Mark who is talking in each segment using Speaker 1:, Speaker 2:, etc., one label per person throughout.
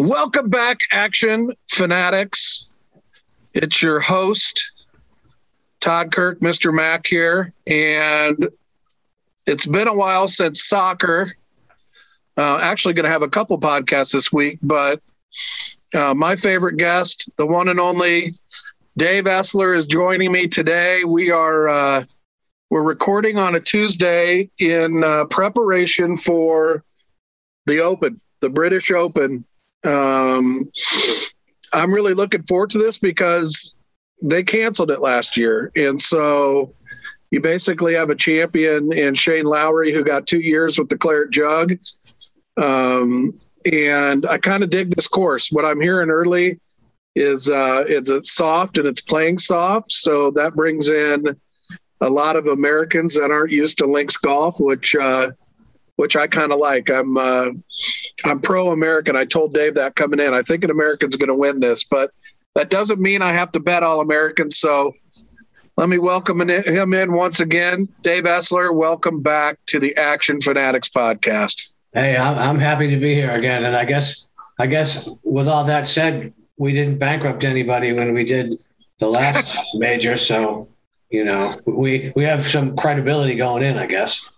Speaker 1: Welcome back, action fanatics. It's your host, Todd Kirke, Mr. Mac here. And it's been a while since soccer. Uh, actually, going to have a couple podcasts this week, but uh, my favorite guest, the one and only Dave Essler, is joining me today. We are uh, we're recording on a Tuesday in uh, preparation for the Open, the British Open. Um, I'm really looking forward to this because they canceled it last year, and so you basically have a champion in Shane Lowry who got two years with the Claret Jug. Um, and I kind of dig this course. What I'm hearing early is uh, it's soft and it's playing soft, so that brings in a lot of Americans that aren't used to links golf, which uh, which I kind of like. I'm uh, I'm pro American. I told Dave that coming in. I think an American's going to win this, but that doesn't mean I have to bet all Americans. So let me welcome him in once again. Dave Essler, welcome back to the Action Fanatics podcast.
Speaker 2: Hey, I'm happy to be here again. And I guess, I guess with all that said, we didn't bankrupt anybody when we did the last major. So, you know, we, we have some credibility going in, I guess.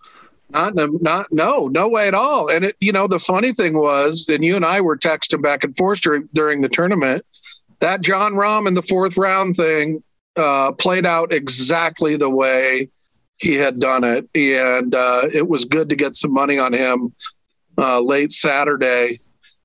Speaker 1: Not, not, no, no way at all. And it, you know, the funny thing was, and you and I were texting back and forth during, during the tournament, that Jon Rahm in the fourth round thing uh, played out exactly the way he had done it, and uh, it was good to get some money on him uh, late Saturday.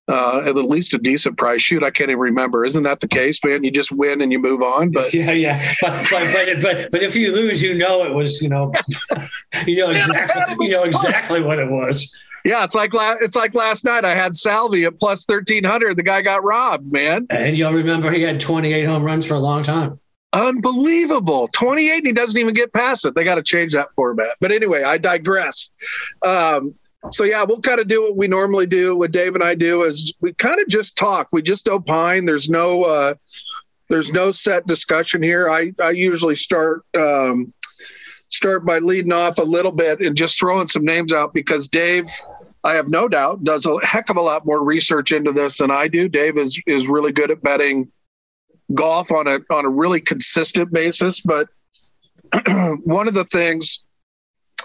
Speaker 1: Uh, at least a decent price. Shoot, I can't even remember. Isn't that the case, man? You just win and you move on. But
Speaker 2: yeah, yeah. But but but but, but if you lose, you know it was you know you know exactly you know exactly what it was.
Speaker 1: Yeah, it's like la- it's like last night. I had Salvi at plus thirteen hundred. The guy got robbed, man.
Speaker 2: And you'll remember he had twenty eight home runs for a long time.
Speaker 1: Unbelievable. 28, and he doesn't even get past it. They got to change that format. But anyway, I digress. Um, so yeah, we'll kind of do what we normally do. What Dave and I do is we kind of just talk. We just opine. There's no uh, there's no set discussion here. I I usually start um, start by leading off a little bit and just throwing some names out because Dave, I have no doubt, does a heck of a lot more research into this than I do. Dave is is really good at betting golf on a on a really consistent basis. But one of the things,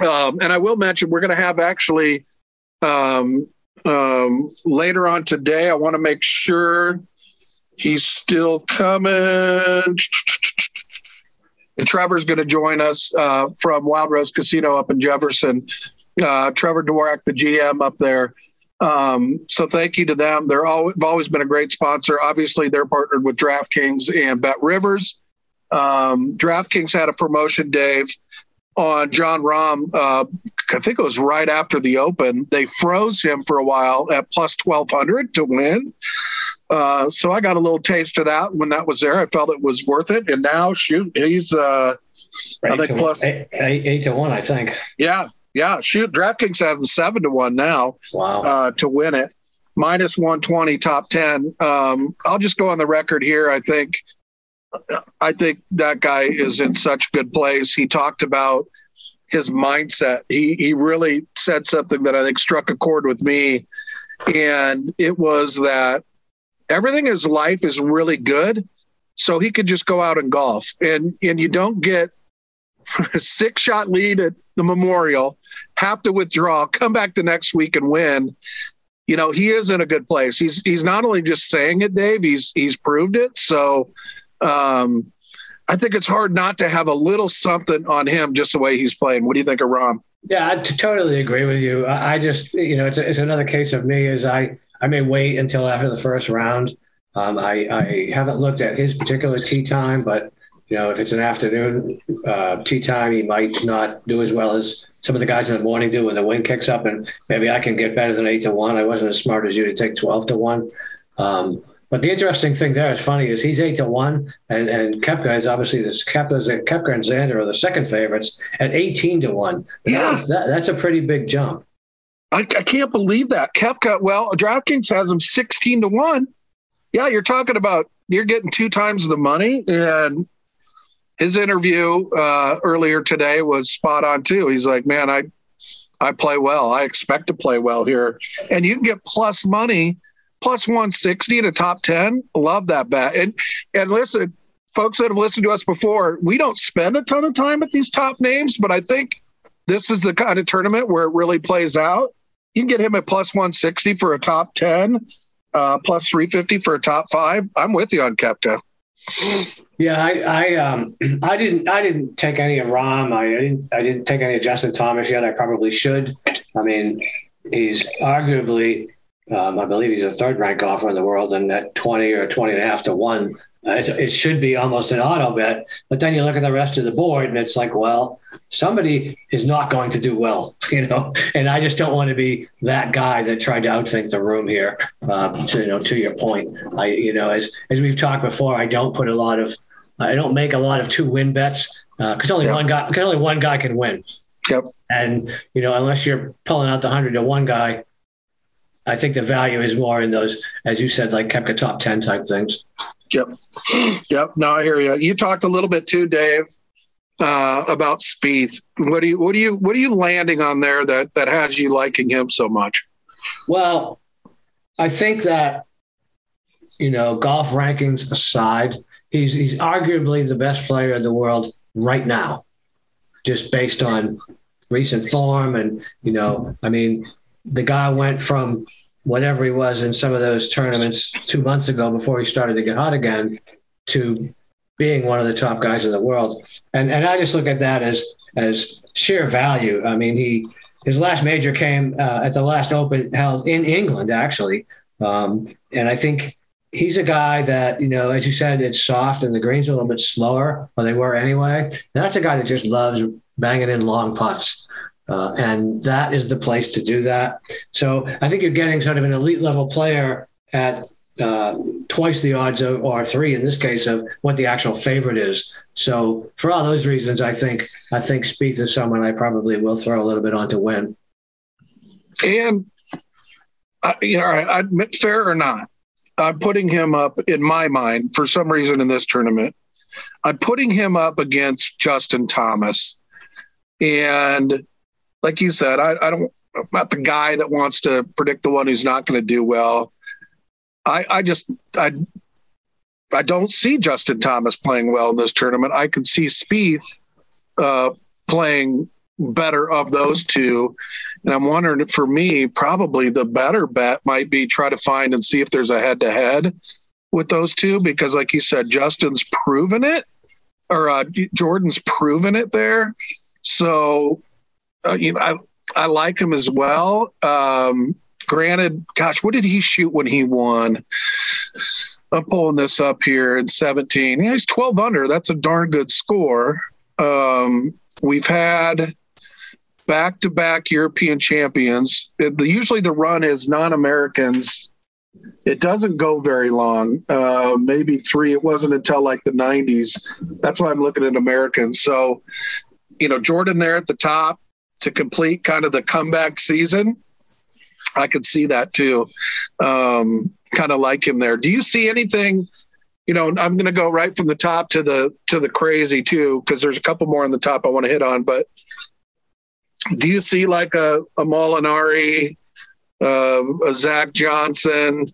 Speaker 1: um, and I will mention, we're going to have actually um, um, later on today. I want to make sure he's still coming. And Trevor's going to join us uh, from Wild Rose Casino up in Jefferson. Uh, Trevor Dvorak, the GM up there. Um, so thank you to them. They're all, have always been a great sponsor. Obviously, they're partnered with DraftKings and Bet Rivers. Um, DraftKings had a promotion, Dave, on Jon Rahm. Uh, I think it was right after the Open. They froze him for a while at plus twelve hundred to win. Uh, so I got a little taste of that when that was there. I felt it was worth it, and now shoot, he's uh,
Speaker 2: I think plus eight, eight, eight to one. I think.
Speaker 1: Yeah, yeah, shoot, DraftKings has them seven to one now.
Speaker 2: Wow.
Speaker 1: Uh, to win it, minus one twenty, top ten. Um, I'll just go on the record here. I think, I think that guy is in such good place. He talked about his mindset. He he really said something that I think struck a chord with me, and it was that everything in his life is really good, so he could just go out and golf, and and you don't get a six shot lead at the Memorial, have to withdraw, come back the next week and win. You know, he is in a good place. He's he's not only just saying it, Dave, he's he's proved it. So um I think it's hard not to have a little something on him just the way he's playing. What do you think of Rahm?
Speaker 2: Yeah, I t- totally agree with you. I, I just, you know, it's, a, it's another case of me is I, I may wait until after the first round. Um, I, I haven't looked at his particular tee time, but you know, if it's an afternoon uh, tee time, he might not do as well as some of the guys in the morning do when the wind kicks up, and maybe I can get better than eight to one. I wasn't as smart as you to take twelve to one. Um, but the interesting thing there is funny is he's eight to one, and and Koepka is obviously this Koepka's Koepka and Xander are the second favorites at eighteen to one.
Speaker 1: Yeah,
Speaker 2: that, that's a pretty big jump.
Speaker 1: I, I can't believe that Koepka. Well, DraftKings has him sixteen to one. Yeah, you're talking about you're getting two times the money, and his interview uh, earlier today was spot on too. He's like, man, I I play well. I expect to play well here, and you can get plus money plus 160 in a top 10. Love that bet. And and listen, folks that have listened to us before, we don't spend a ton of time at these top names, but I think this is the kind of tournament where it really plays out. You can get him at plus 160 for a top 10, uh, plus 350 for a top five. I'm with you on Koepka.
Speaker 2: Yeah, I I, um, I didn't I didn't take any of Rahm. I didn't I didn't take any of Justin Thomas yet. I probably should. I mean, he's arguably um, I believe he's a third ranked golfer in the world, and at 20 or 20 and a half to one, uh, it should be almost an auto bet. But then you look at the rest of the board, and it's like, well, somebody is not going to do well, you know. And I just don't want to be that guy that tried to outthink the room here. Uh, to, you know, to your point, I, you know, as as we've talked before, I don't put a lot of, I don't make a lot of two win bets because uh, only yep. one guy, because only one guy can win.
Speaker 1: Yep.
Speaker 2: And you know, unless you're pulling out the hundred to one guy, I think the value is more in those, as you said, like Koepka top ten type things.
Speaker 1: Yep. Yep. No, I hear you. You talked a little bit too, Dave, uh, about Spieth. What do you what do you what are you landing on there that that has you liking him so much?
Speaker 2: Well, I think that you know, golf rankings aside, he's he's arguably the best player in the world right now, just based on recent form and you know, I mean, the guy went from whatever he was in some of those tournaments two months ago before he started to get hot again to being one of the top guys in the world. And and I just look at that as as sheer value. I mean, he his last major came uh, at the last Open held in England, actually. Um, and I think he's a guy that you know, as you said, it's soft and the greens are a little bit slower, or they were anyway. And that's a guy that just loves banging in long putts. Uh, and that is the place to do that. So I think you're getting sort of an elite level player at uh, twice the odds of, or three in this case, of what the actual favorite is. So for all those reasons, I think I think Spieth is someone I probably will throw a little bit on to win.
Speaker 1: And uh, you know, I admit, fair or not, I'm putting him up in my mind for some reason in this tournament. I'm putting him up against Justin Thomas, and like you said, I, I don't I'm not the guy that wants to predict the one who's not going to do well. I I just I I don't see Justin Thomas playing well in this tournament. I can see Spieth uh, playing better of those two, and I'm wondering for me probably the better bet might be try to find and see if there's a head to head with those two because, like you said, Justin's proven it or uh, Jordan's proven it there. So uh, you know, I, I like him as well. Um, granted, gosh, what did he shoot when he won? I'm pulling this up here in 17. Yeah, he's 12 under. That's a darn good score. Um, we've had back to back European champions. It, the, usually the run is non Americans. It doesn't go very long, uh, maybe three. It wasn't until like the 90s. That's why I'm looking at Americans. So, you know, Jordan there at the top, to complete kind of the comeback season. I could see that too. Um, kind of like him there. Do you see anything? You know, I'm going to go right from the top to the to the crazy too, because there's a couple more on the top I want to hit on. But do you see like a, a Molinari, uh, a Zach Johnson,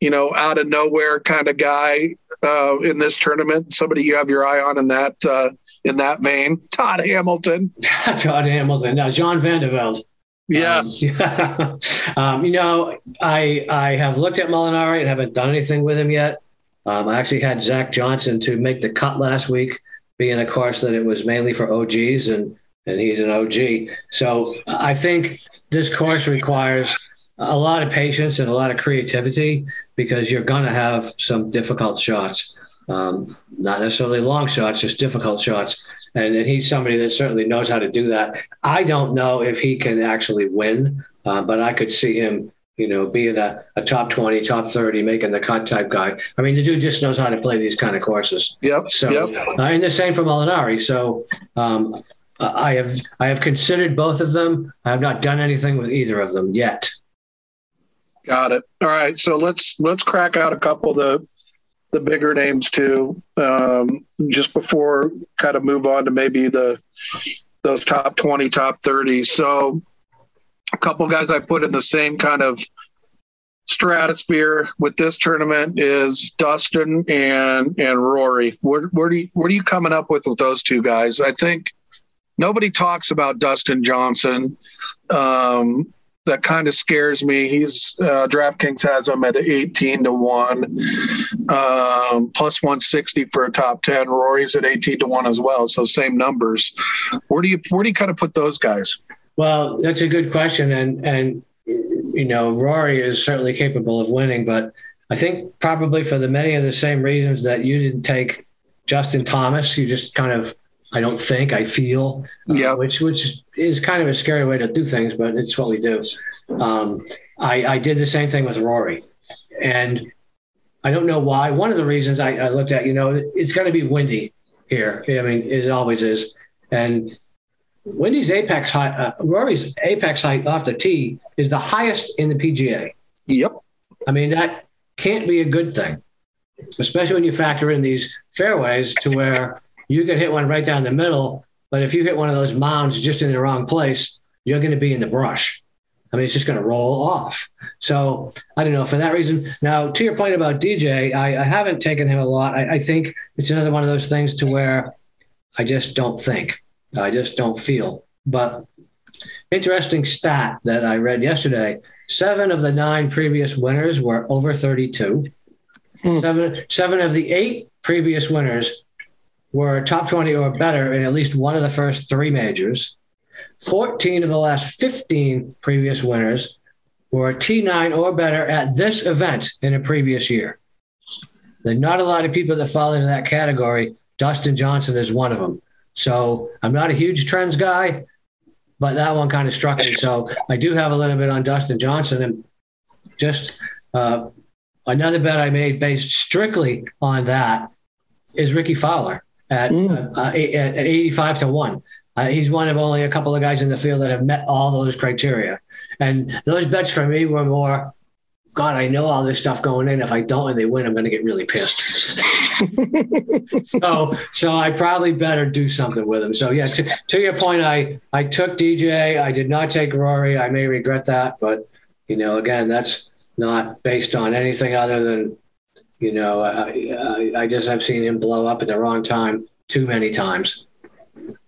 Speaker 1: you know, out of nowhere kind of guy uh, in this tournament? Somebody you have your eye on in that uh, in that vein. Todd Hamilton.
Speaker 2: Todd Hamilton. Now, John Van de Velde.
Speaker 1: Yes.
Speaker 2: Um, um, you know, I I have looked at Molinari and haven't done anything with him yet. Um, I actually had Zach Johnson to make the cut last week, being a course that it was mainly for OGs and and he's an OG. So I think this course requires a lot of patience and a lot of creativity because you're going to have some difficult shots. Um, not necessarily long shots, just difficult shots. And, and, he's somebody that certainly knows how to do that. I don't know if he can actually win, uh, but I could see him, you know, being a, a, top 20, top 30, making the cut type guy. I mean, the dude just knows how to play these kind of courses.
Speaker 1: Yep.
Speaker 2: So,
Speaker 1: yep.
Speaker 2: Uh, and the same for Molinari. So, um, I have I have considered both of them. I have not done anything with either of them yet.
Speaker 1: Got it. All right. So let's let's crack out a couple of the the bigger names too. Um, just before kind of move on to maybe the those top 20, top 30. So a couple guys I put in the same kind of stratosphere with this tournament is Dustin and and Rory. Where where do you, what are you coming up with with those two guys? I think nobody talks about Dustin Johnson. Um, that kind of scares me. He's uh, DraftKings has him at 18 to 1, um, plus 160 for a top 10. Rory's at 18 to 1 as well. So same numbers. Where do you where do you kind of put those guys?
Speaker 2: Well, that's a good question. And and you know, Rory is certainly capable of winning, but I think probably for the many of the same reasons that you didn't take Justin Thomas, you just kind of I don't think, I feel,
Speaker 1: uh, yeah.
Speaker 2: Uh, which which is kind of a scary way to do things, but it's what we do. Um, I, I did the same thing with Rory, and I don't know why. One of the reasons I, I looked at, you know, it's going to be windy here. I mean, it always is, and Windy's apex height, uh, Rory's apex height off the tee is the highest in the PGA.
Speaker 1: Yep.
Speaker 2: I mean, that can't be a good thing, especially when you factor in these fairways to where you can hit one right down the middle, but if you hit one of those mounds just in the wrong place, you're going to be in the brush. I mean, it's just going to roll off. So I don't know for that reason. Now, to your point about DJ, I, I haven't taken him a lot. I, I, think it's another one of those things to where I just don't think, I just don't feel. But interesting stat that I read yesterday: seven of the nine previous winners were over 32. Hmm. Seven, seven of the eight previous winners were top 20 or better in at least one of the first three majors. 14 of the last 15 previous winners were T9 or better at this event in a previous year. There are not a lot of people that fall into that category. Dustin Johnson is one of them. So I'm not a huge trends guy, but that one kind of struck me. So I do have a little bit on Dustin Johnson and just uh, another bet I made based strictly on that is Rickie Fowler at, mm. uh, at, at 85 to 1. Uh, he's one of only a couple of guys in the field that have met all those criteria. And those bets for me were more, God, I know all this stuff going in. If I don't and they win, I'm going to get really pissed. so, so I probably better do something with him. So, yeah, to, to your point, I, I took DJ. I did not take Rory. I may regret that, but you know, again, that's not based on anything other than you know, I, I just have seen him blow up at the wrong time too many times.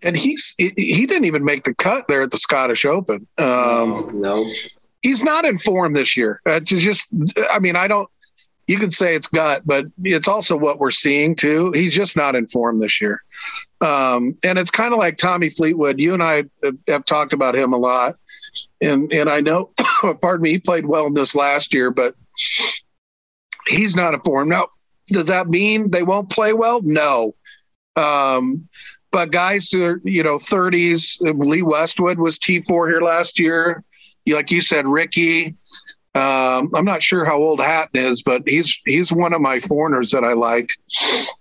Speaker 1: And he's he didn't even make the cut there at the Scottish Open.
Speaker 2: Um, no, no.
Speaker 1: he's not in form this year. Uh, just, I mean, I don't. You could say it's gut, but it's also what we're seeing too. He's just not in form this year. Um, and it's kind of like Tommy Fleetwood. You and I have talked about him a lot, and and I know, pardon me, he played well in this last year, but he's not informed. Now, does that mean they won't play well? No. Um, but guys who are, you know, 30s, Lee Westwood was T4 here last year. Like you said, Ricky. Um, I'm not sure how old Hatton is, but he's he's one of my foreigners that I like.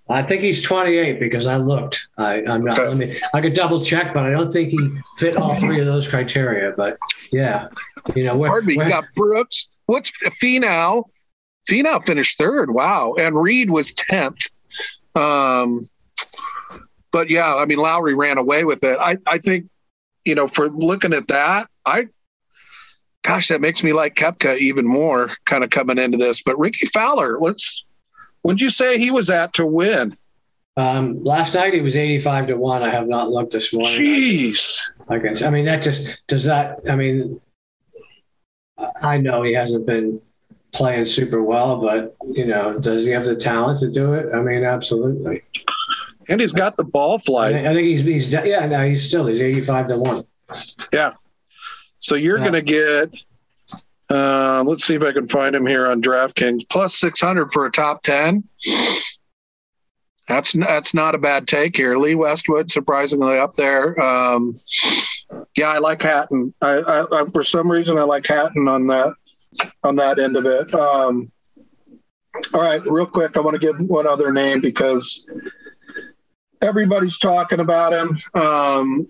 Speaker 2: I think he's 28 because I looked. I, I'm not. Okay. Me, I could double check, but I don't think he fit all three of those criteria. But yeah, you know,
Speaker 1: pardon me. You got Brooks. What's Finau? Finau finished third. Wow. And Reed was 10th. Um, but yeah, I mean, Lowry ran away with it. I, I think, you know, for looking at that, I, gosh, that makes me like Koepka even more kind of coming into this. But Rickie Fowler, let's, what'd you say he was at to win?
Speaker 2: Um, last night he was 85 to 1. I have not looked this morning.
Speaker 1: Jeez.
Speaker 2: I, guess, I mean, that just does that. I mean, I know he hasn't been playing super well, but you know, does he have the talent to do it? I mean, absolutely.
Speaker 1: And he's got the ball flight.
Speaker 2: I think he's he's yeah. Now he's still he's eighty five to one.
Speaker 1: Yeah. So you're yeah. going to get. Uh, let's see if I can find him here on DraftKings. Plus six hundred for a top ten. That's that's not a bad take here. Lee Westwood surprisingly up there. Um, yeah, I like Hatton. I, I, I, for some reason I like Hatton on that on that end of it. Um, all right, real quick, I want to give one other name because everybody's talking about him. Um,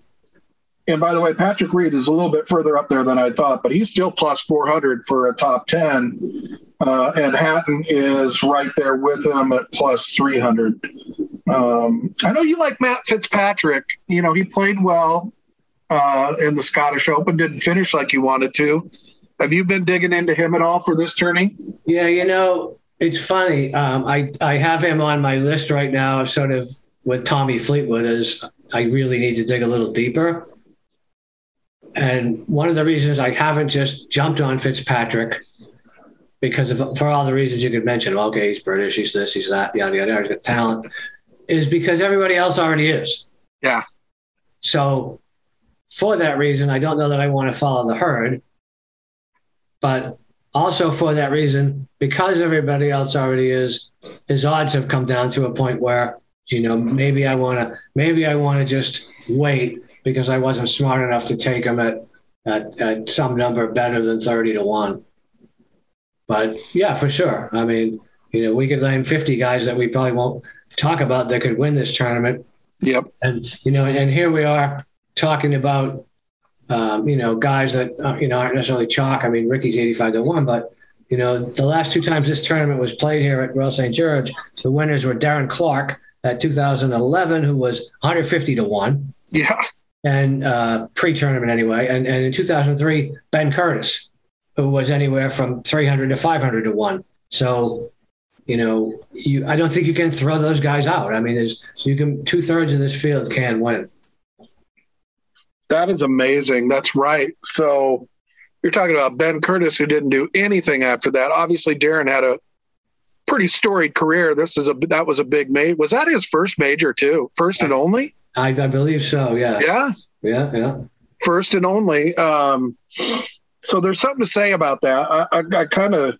Speaker 1: and by the way, Patrick Reed is a little bit further up there than I thought, but he's still plus 400 for a top 10. Uh, and Hatton is right there with him at plus 300. Um, I know you like Matt Fitzpatrick. You know, he played well uh, in the Scottish Open, didn't finish like he wanted to Have you been digging into him at all for this tourney?
Speaker 2: Yeah, you know, it's funny. Um, I I have him on my list right now, sort of with Tommy Fleetwood, as I really need to dig a little deeper. And one of the reasons I haven't just jumped on Fitzpatrick because of for all the reasons you could mention. Okay, he's British, he's this, he's that, yada yada. He's got talent. Is because everybody else already is.
Speaker 1: Yeah.
Speaker 2: So for that reason, I don't know that I want to follow the herd. But also for that reason, because everybody else already is, his odds have come down to a point where, you know, maybe I want to, maybe I want to just wait because I wasn't smart enough to take him at, at, at some number better than 30 to 1. But yeah, for sure. I mean, you know, we could name 50 guys that we probably won't talk about that could win this tournament.
Speaker 1: Yep.
Speaker 2: And, you know, and here we are talking about um, you know, guys that uh, you know aren't necessarily chalk. I mean, Ricky's eighty-five to one, but you know, the last two times this tournament was played here at Royal St. George, the winners were Darren Clarke at 2011, who was 150 to one.
Speaker 1: Yeah.
Speaker 2: And uh, pre-tournament anyway, and and in 2003, Ben Curtis, who was anywhere from 300 to 500 to one. So you know, you I don't think you can throw those guys out. I mean, there's you can two thirds of this field can win.
Speaker 1: That is amazing. That's right. So you're talking about Ben Curtis, who didn't do anything after that. Obviously, Darren had a pretty storied career. This is a that was a big major. Was that his first major too? First and only?
Speaker 2: I, I believe so. Yeah.
Speaker 1: Yeah.
Speaker 2: Yeah. Yeah.
Speaker 1: First and only. Um, so there's something to say about that. I kind of,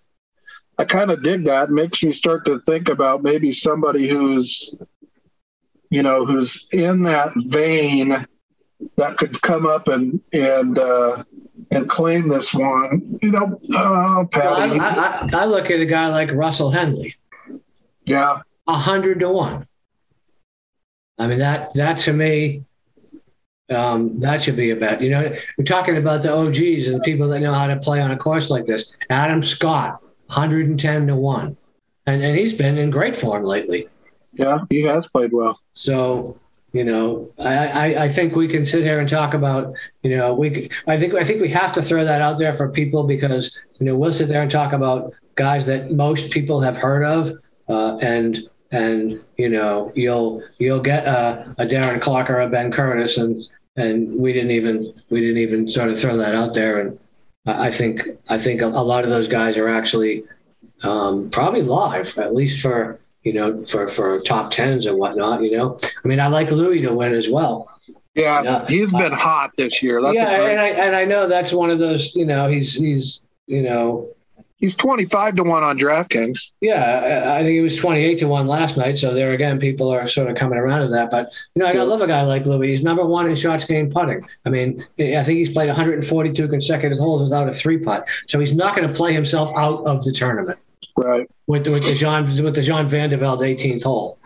Speaker 1: I kind of dig that. It makes me start to think about maybe somebody who's, you know, who's in that vein that could come up and and uh, and claim this one. You know, uh, Patty.
Speaker 2: Well, I, I, I, look at a guy like Russell Henley.
Speaker 1: Yeah,
Speaker 2: a hundred to one. I mean that that to me, um, that should be a bet. You know, we're talking about the OGs and the people that know how to play on a course like this. Adam Scott, hundred and ten to one, and and he's been in great form lately.
Speaker 1: Yeah, he has played well.
Speaker 2: So you know, I, I, I, think we can sit here and talk about, you know, we I think I think we have to throw that out there for people because you know we'll sit there and talk about guys that most people have heard of, uh, and and you know you'll you'll get a, a Darren Clarke or a Ben Curtis, and and we didn't even we didn't even sort of throw that out there, and I think I think a, a lot of those guys are actually um, probably live, at least for you know, for for top tens and whatnot. You know, I mean, I like Louis to win as well.
Speaker 1: Yeah, he's been uh, hot this year.
Speaker 2: That's yeah, great... and I and I know that's one of those. You know, he's he's you know.
Speaker 1: He's 25 to 1 on DraftKings.
Speaker 2: Yeah, I think he was 28 to 1 last night. So there again, people are sort of coming around to that. But, you know, I love a guy like Louis. He's number one in shots gained putting. I mean, I think he's played 142 consecutive holes without a three putt. So he's not going to play himself out of the tournament.
Speaker 1: Right.
Speaker 2: With, with the John with the John Van de Velde 18th hole.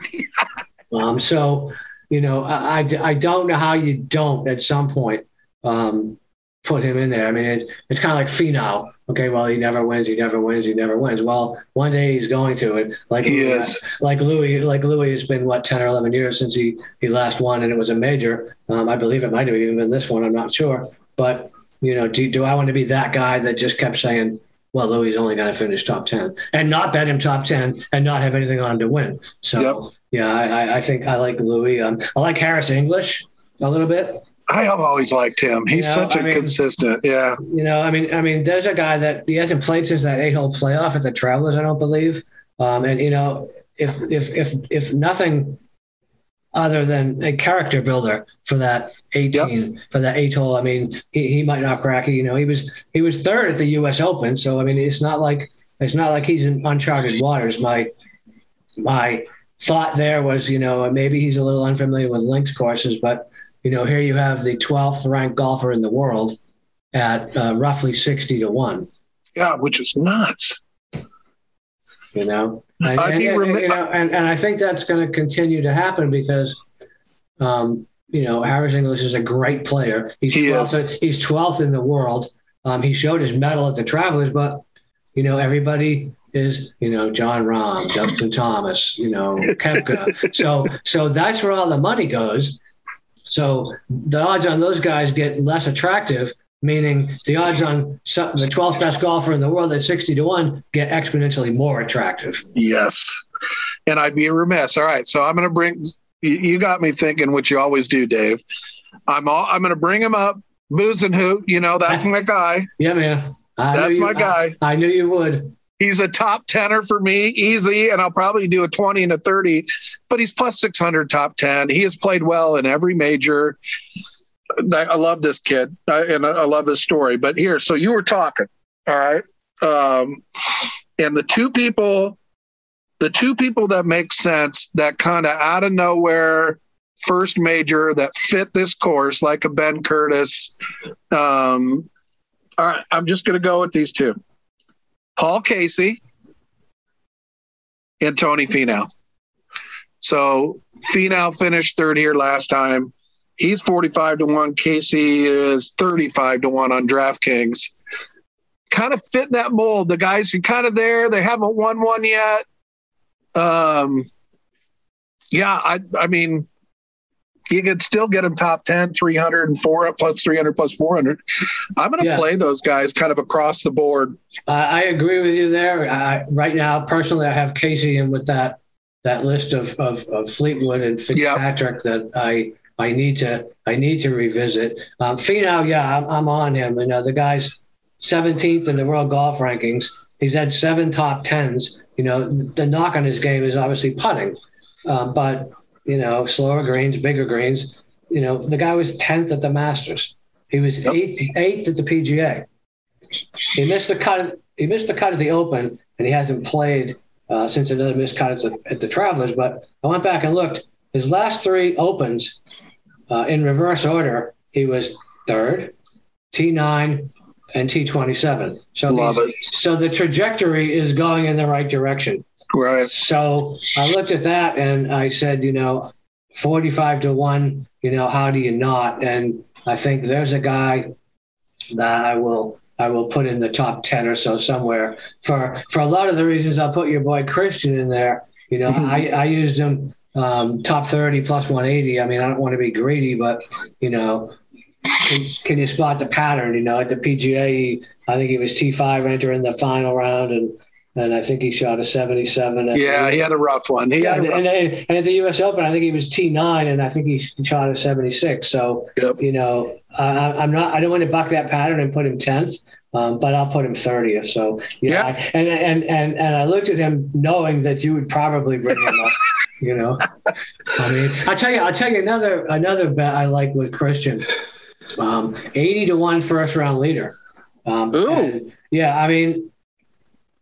Speaker 2: um, so, you know, I, I, I, don't know how you don't at some point um, put him in there. I mean, it, it's kind of like Finau. Okay, well, he never wins. He never wins. He never wins. Well, one day he's going to it. Like
Speaker 1: he is.
Speaker 2: Like Louis. Like Louis has been what ten or eleven years since he he last won, and it was a major. Um, I believe it might have even been this one. I'm not sure, but you know, do, do I want to be that guy that just kept saying, well, Louis only going to finish top 10 and not bet him top 10 and not have anything on him to win. So, yep. yeah, I, I, think I like Louis. Um, I like Harris English a little bit.
Speaker 1: I have always liked him. He's you know, such a I mean, consistent. Yeah.
Speaker 2: You know, I mean, I mean, there's a guy that he hasn't played since that eight hole playoff at the Travelers, I don't believe. Um, and, you know, if, if, if, if nothing other than a character builder for that 18 yep. for that eight hole. I mean, he, he might not crack it. You know, he was he was third at the U.S. Open, so I mean, it's not like it's not like he's in uncharted waters. My my thought there was, you know, maybe he's a little unfamiliar with links courses, but you know, here you have the 12th ranked golfer in the world at uh, roughly 60 to one.
Speaker 1: Yeah, which is nuts.
Speaker 2: You know, and, and, and, you know, and, and I think that's going to continue to happen because, um, you know, Harris English is a great player. He's he 12th, is. he's 12th in the world. Um, he showed his mettle at the Travelers, but you know, everybody is, you know, Jon Rahm, Justin Thomas, you know, Koepka. so, so that's where all the money goes. So the odds on those guys get less attractive meaning the odds on the 12th best golfer in the world at 60 to 1 get exponentially more attractive.
Speaker 1: Yes. And I'd be remiss. All right. So I'm going to bring, you got me thinking, which you always do, Dave. I'm all, I'm going to bring him up. Bezuidenhout, you know, that's my guy.
Speaker 2: Yeah, man.
Speaker 1: I that's you, my guy.
Speaker 2: I, I knew you would.
Speaker 1: He's a top tenner for me, easy, and I'll probably do a 20 and a 30, but he's plus 600 top 10. He has played well in every major. I love this kid and I love his story. But here, so you were talking, all right? Um, and the two people, the two people that make sense that kind of out of nowhere first major that fit this course, like a Ben Curtis. Um, all right, I'm just going to go with these two Paul Casey and Tony Finau. So Finau finished third here last time. He's 45 to 1. Casey is 35 to 1 on DraftKings. Kind of fit that mold. The guys are kind of there. They haven't won one yet. Um, yeah, I, I mean, you could still get them top 10, 300 and four plus 300 plus 400. I'm going to yeah. play those guys kind of across the board.
Speaker 2: Uh, I agree with you there. I, right now, personally, I have Casey in with that that list of, of, of Fleetwood and Fitzpatrick that I I need to I need to revisit. Um, Finau, yeah, I'm, I'm on him. You know, the guy's 17th in the world golf rankings. He's had seven top tens. You know, the knock on his game is obviously putting, um, but you know, slower greens, bigger greens. You know, the guy was 10th at the Masters. He was yep. eighth, eighth at the PGA. He missed the cut. He missed the cut at the Open, and he hasn't played uh, since another missed cut at the, at the Travelers. But I went back and looked. His last three Opens, uh, in reverse order, he was third, T9, and T27. So
Speaker 1: Love it.
Speaker 2: So the trajectory is going in the right direction.
Speaker 1: Right.
Speaker 2: So I looked at that and I said, you know, 45 to 1, you know, how do you not? And I think there's a guy that I will I will put in the top 10 or so somewhere. For for a lot of the reasons I'll put your boy Christian in there. You know, mm-hmm. I, I used him um, top 30 plus 180. I mean, I don't want to be greedy, but, you know, can, can, you spot the pattern? You know, at the PGA, I think he was T5 entering the final round and and I think he shot a 77.
Speaker 1: Yeah, he had a rough one. He
Speaker 2: yeah, and, and, and, at the U.S. Open, I think he was T9, and I think he shot a 76. So, yep. you know, I, am not. I don't want to buck that pattern and put him 10th, um, but I'll put him 30th. So, yeah. yeah. and, and and and I looked at him knowing that you would probably bring him up. You know, I mean, I'll tell you. I'll tell you another another bet I like with Christian. Um, 80 to one first round leader. Um, Ooh. yeah, I mean,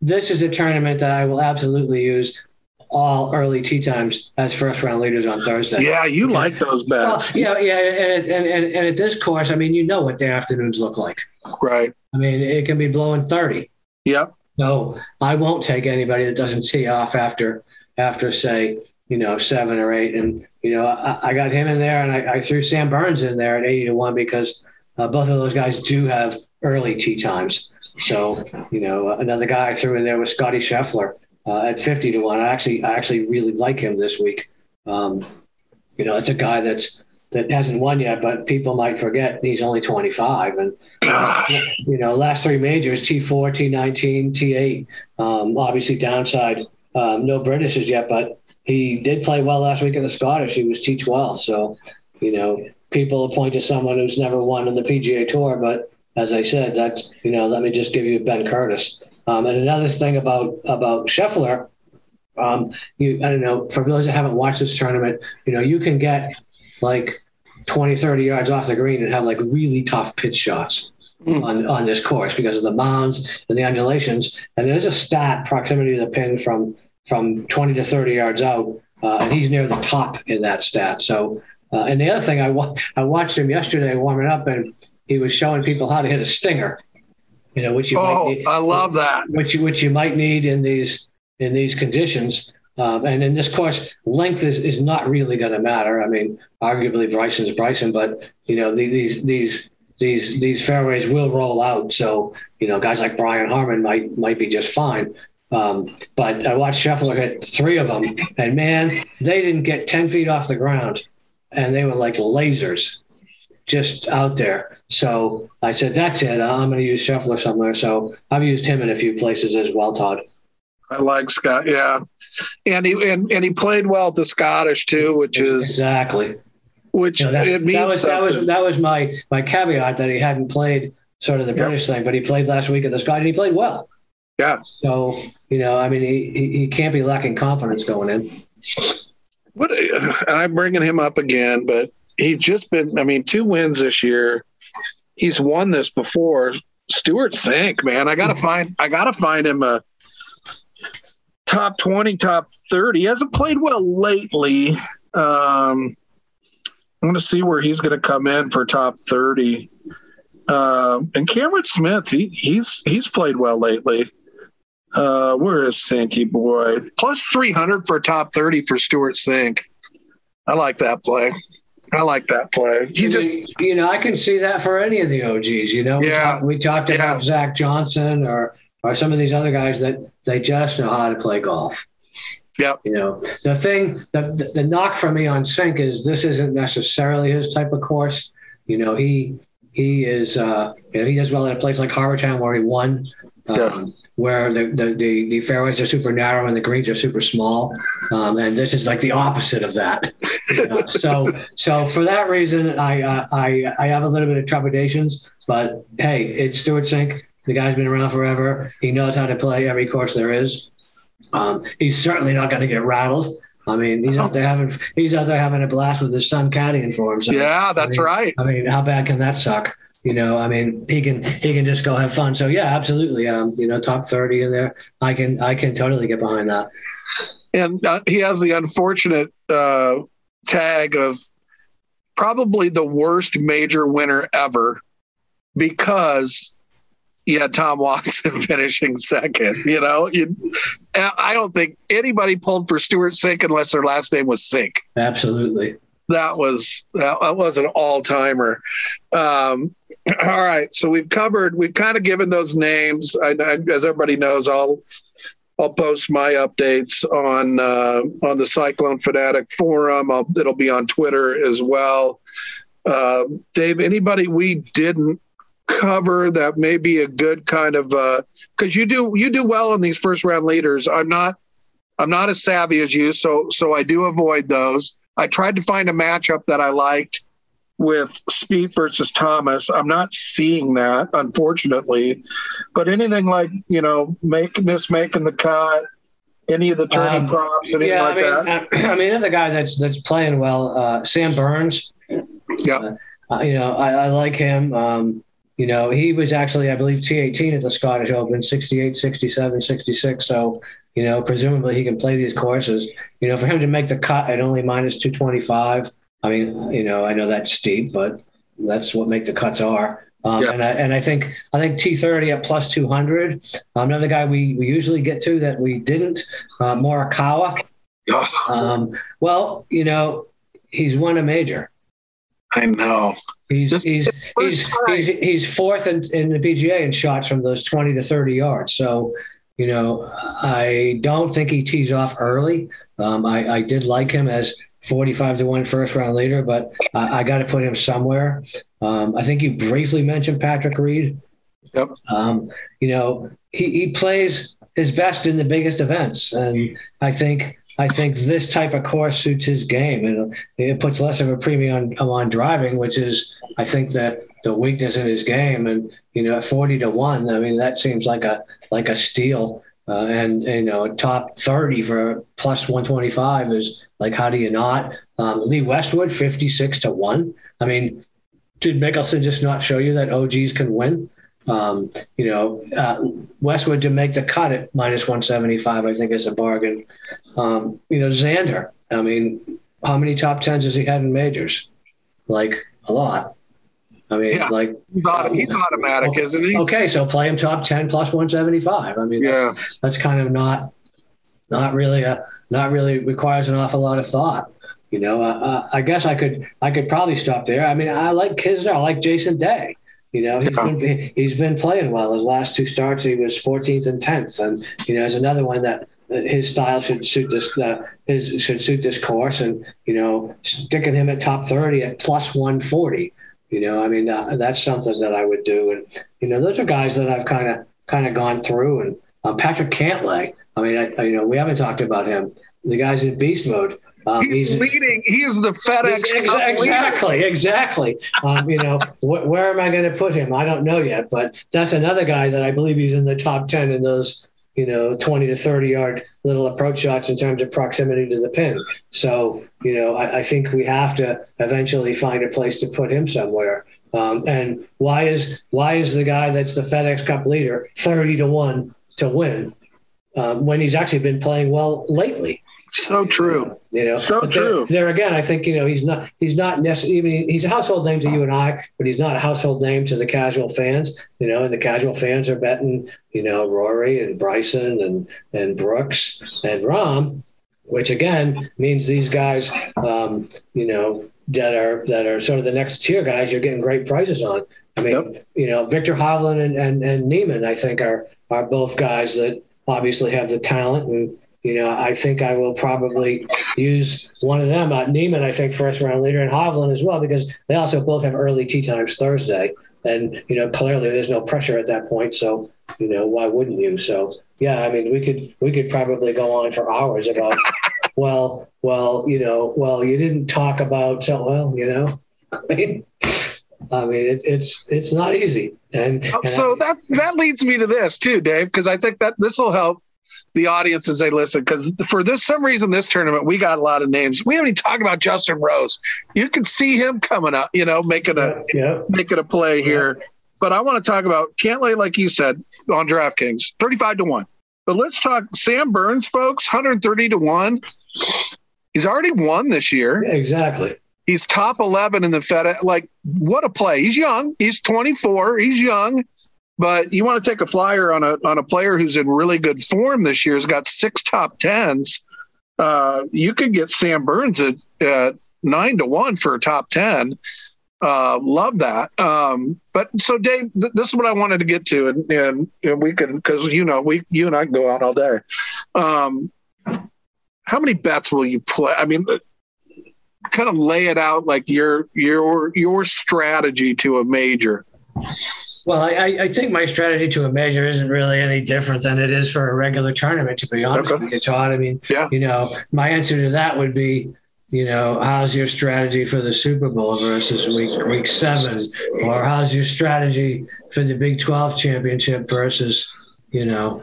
Speaker 2: this is a tournament that I will absolutely use all early tee times as first round leaders on Thursday.
Speaker 1: Yeah, you like those bets.
Speaker 2: Well, yeah, yeah, and, and, and, and at this course, I mean, you know what the afternoons look like.
Speaker 1: Right.
Speaker 2: I mean, it can be blowing 30.
Speaker 1: Yep.
Speaker 2: So I won't take anybody that doesn't tee off after, after say, you know, seven or eight. And, you know, I, I got him in there and I, I, threw Sam Burns in there at 80 to one because uh, both of those guys do have early tee times. So, you know, another guy I threw in there was Scotty Scheffler uh, at 50 to 1. I actually, I actually really like him this week. Um, you know, it's a guy that's that hasn't won yet, but people might forget he's only 25. And, you know, last three majors T4, T19, T8. Um, obviously, downside, um, no Britishes yet, but he did play well last week in the Scottish. He was T12. So, you know, people point to someone who's never won on the PGA Tour, but as I said, that's you know, let me just give you Ben Curtis. Um, and another thing about about Scheffler, um, you I don't know for those that haven't watched this tournament, you know, you can get like 20, 30 yards off the green and have like really tough pitch shots. Mm. On, on this course because of the mounds and the undulations, and there's a stat proximity to the pin from from 20 to 30 yards out, uh, and he's near the top in that stat. So, uh, and the other thing I wa- I watched him yesterday warming up, and he was showing people how to hit a stinger. You know, which you
Speaker 1: oh, need, I love that.
Speaker 2: Which you, which you might need in these in these conditions. Um, and in this course, length is, is not really going to matter. I mean, arguably Bryson's Bryson, but you know these these these these fairways will roll out. So you know, guys like Brian Harman might might be just fine. Um, but I watched Scheffler hit three of them, and man, they didn't get ten feet off the ground, and they were like lasers just out there. So I said, that's it. Uh, I'm going to use Scheffler somewhere. So I've used him in a few places as well, Todd.
Speaker 1: I like Scott. Yeah, and he and, and he played well at the Scottish too, which is
Speaker 2: exactly
Speaker 1: which you know,
Speaker 2: that,
Speaker 1: it means
Speaker 2: that was
Speaker 1: something.
Speaker 2: that was that was my my caveat that he hadn't played sort of the
Speaker 1: Yep.
Speaker 2: British thing, but he played last week at the Scottish and he played well.
Speaker 1: Yeah.
Speaker 2: So you know, I mean, he he, he can't be lacking confidence going in.
Speaker 1: What and I'm bringing him up again, but he's just been. I mean, two wins this year. He's won this before. Stewart Cink, man, I gotta find. I gotta find him a top twenty, top thirty. He hasn't played well lately. Um, I'm going to see where he's going to come in for top thirty. Um, and Cameron Smith, he, he's he's played well lately. Uh, where is Sinky boy? Plus three hundred for top thirty for Stewart Cink. I like that play. I like that play. He just
Speaker 2: you know, I can see that for any of the OGs. You know, we
Speaker 1: Yeah.
Speaker 2: talked, we talked
Speaker 1: Yeah.
Speaker 2: about Zach Johnson or or some of these other guys that they just know how to play golf.
Speaker 1: Yep.
Speaker 2: You know, the thing, the, the, the knock for me on Cink is this isn't necessarily his type of course. You know, he he is, uh, you know, he does well at a place like Harbour Town where he won, um,
Speaker 1: Yeah.
Speaker 2: where the, the, the, the fairways are super narrow and the greens are super small. Um, and this is like the opposite of that. Uh, so, so for that reason, I, uh, I, I have a little bit of trepidations, but hey, it's Stewart Cink. The guy's been around forever. He knows how to play every course there is. Um, he's certainly not going to get rattled. I mean, he's out there having he's out there having a blast with his son caddying for him. So,
Speaker 1: yeah, that's
Speaker 2: I mean,
Speaker 1: right.
Speaker 2: I mean, how bad can that suck? You know, I mean, he can he can just go have fun. So yeah, absolutely. Um, you know, top thirty in there, I can I can totally get behind that.
Speaker 1: and uh, he has the unfortunate uh, tag of probably the worst major winner ever because yeah, Tom Watson finishing second. You know, you, I don't think anybody pulled for Stewart Cink unless their last name was Cink.
Speaker 2: Absolutely.
Speaker 1: That was that, was an all timer. Um, all right, so we've covered. We've kind of given those names. I, I, as everybody knows, I'll I'll post my updates on uh, on the Cyclone Fanatic forum. I'll, it'll be on Twitter as well. Uh, Dave, anybody we didn't cover that may be a good kind of because you do you do well on these first round leaders. I'm not I'm not as savvy as you, so so I do avoid those. I tried to find a matchup that I liked with Spieth versus Thomas. I'm not seeing that, unfortunately. But anything like you know, make miss making the cut, any of the tourney
Speaker 2: Um,
Speaker 1: props, anything
Speaker 2: yeah,
Speaker 1: like
Speaker 2: I
Speaker 1: that.
Speaker 2: mean, I mean, another guy that's that's playing well, uh, Sam Burns.
Speaker 1: Yeah.
Speaker 2: Uh, you know, I, I like him. Um, you know, he was actually, I believe, T18 at the Scottish Open, 68, 67, 66. So, you know, presumably he can play these courses. You know, for him to make the cut at only minus 225, I mean, you know, I know that's steep, but that's what make the cuts are. Um,
Speaker 1: Yeah.
Speaker 2: and, I, and I think I think T30 at plus 200. Another guy we, we usually get to that we didn't, uh, Morikawa. Um, well, you know, he's won a major.
Speaker 1: I know.
Speaker 2: He's
Speaker 1: This
Speaker 2: he's he's, he's he's fourth in, in the PGA in shots from those twenty to thirty yards. So, you know, I don't think he tees off early. Um, I, I did like him as forty-five to one first round leader, but I, I got to put him somewhere. Um, I think you briefly mentioned Patrick Reed.
Speaker 1: Yep.
Speaker 2: Um, you know, he, he plays his best in the biggest events, and I think I think this type of course suits his game, and it puts less of a premium on, on driving, which is I think that the weakness in his game. And you know, at forty to one, I mean that seems like a like a steal. Uh, and you know, top thirty for plus one twenty five is like how do you not? Um, Lee Westwood fifty six to one. I mean, did Mickelson just not show you that OGs can win? Um, you know, uh, Westwood to make the cut at minus 175, I think is a bargain. Um, you know, Xander, I mean, how many top tens has he had in majors? Like a lot. I mean,
Speaker 1: Yeah.
Speaker 2: like,
Speaker 1: He's, auto, he's automatic, isn't he?
Speaker 2: okay, so play him top 10 plus 175. I mean, that's,
Speaker 1: Yeah.
Speaker 2: that's kind of not, not really a, not really requires an awful lot of thought. You know, uh, I guess I could, I could probably stop there. I mean, I like Kisner, I like Jason Day. You know, he's
Speaker 1: Yeah.
Speaker 2: been he's been playing well. His last two starts, he was 14th and 10th, and you know, there's another one that his style should suit this uh, his should suit this course, and you know, sticking him at top 30 at plus 140. You know, I mean, uh, that's something that I would do. And you know, those are guys that I've kind of kind of gone through. And uh, Patrick Cantlay. I mean, I, I, you know, we haven't talked about him. The guy's in beast mode.
Speaker 1: Um, he's, he's, leading. He is the FedEx.
Speaker 2: Ex- exactly, leader. exactly. Um, you know, wh- where am I going to put him? I don't know yet, but that's another guy that I believe he's in the top ten in those, you know, twenty to thirty yard little approach shots in terms of proximity to the pin. So, you know, I, I think we have to eventually find a place to put him somewhere. Um, and why is why is the guy that's the FedEx Cup leader thirty to one to win um, when he's actually been playing well lately?
Speaker 1: So true.
Speaker 2: You know,
Speaker 1: so true.
Speaker 2: There, there, again, I think you know he's not he's not necessarily he's a household name to you and I, but he's not a household name to the casual fans. You know, and the casual fans are betting you know Rory and Bryson and and Brooks and Rahm, which again means these guys, um, you know, that are that are sort of the next tier guys. You're getting great prices on. I mean, yep. you know, Viktor Hovland and, and and Niemann, I think are are both guys that obviously have the talent and you know, I think I will probably use one of them. Uh, Niemann, I think, first round leader, and Hovland as well, because they also both have early tee times Thursday. And, you know, clearly there's no pressure at that point. So, you know, why wouldn't you? So, yeah, I mean, we could we could probably go on for hours about, well, well, you know, well, you didn't talk about so well, you know, I mean, I mean, it, it's it's not easy. And, and
Speaker 1: so I, that that leads me to this too, Dave, because I think that this will help the audience as they listen because for this some reason this tournament we got a lot of names. We haven't even talked about Justin Rose. You can see him coming up, you know, making a yeah. making a play yeah. here. But I want to talk about Cantlay, like you said, on DraftKings, thirty-five to one. But let's talk Sam Burns, folks, hundred thirty to one. He's already won this year.
Speaker 2: Yeah, exactly.
Speaker 1: He's top eleven in the Fed. Like, what a play! He's young. He's twenty-four. He's young. But you want to take a flyer on a on a player who's in really good form this year, has got six top tens. Uh, you could get Sam Burns at, at nine to one for a top ten. Uh, love that. Um, but so Dave, th- this is what I wanted to get to, and and, and we can because you know we you and I can go out all day. Um, how many bets will you play? I mean, kind of lay it out like your your your strategy to a major.
Speaker 2: Well, I, I think my strategy to a major isn't really any different than it is for a regular tournament, to be honest okay. with you, Todd. I mean, yeah. you know, my answer to that would be, you know, how's your strategy for the Super Bowl versus week week seven? Or how's your strategy for the Big 12 championship versus, you know,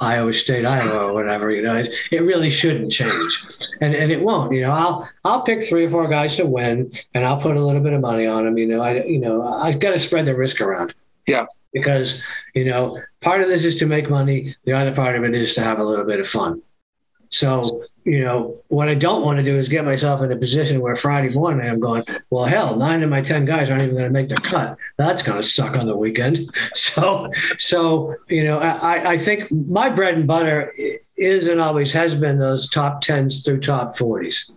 Speaker 2: Iowa State, Iowa, or whatever. You know, it, it really shouldn't change, and and it won't. You know, I'll I'll pick three or four guys to win, and I'll put a little bit of money on them. You know, I you know I've got to spread the risk around.
Speaker 1: Yeah.
Speaker 2: Because, you know, part of this is to make money, the other part of it is to have a little bit of fun. So, you know, what I don't want to do is get myself in a position where Friday morning I'm going, well, hell, nine of my 10 guys aren't even going to make the cut. That's going to suck on the weekend. So, so, you know, I, I think my bread and butter is and always has been those top 10s through top 40s.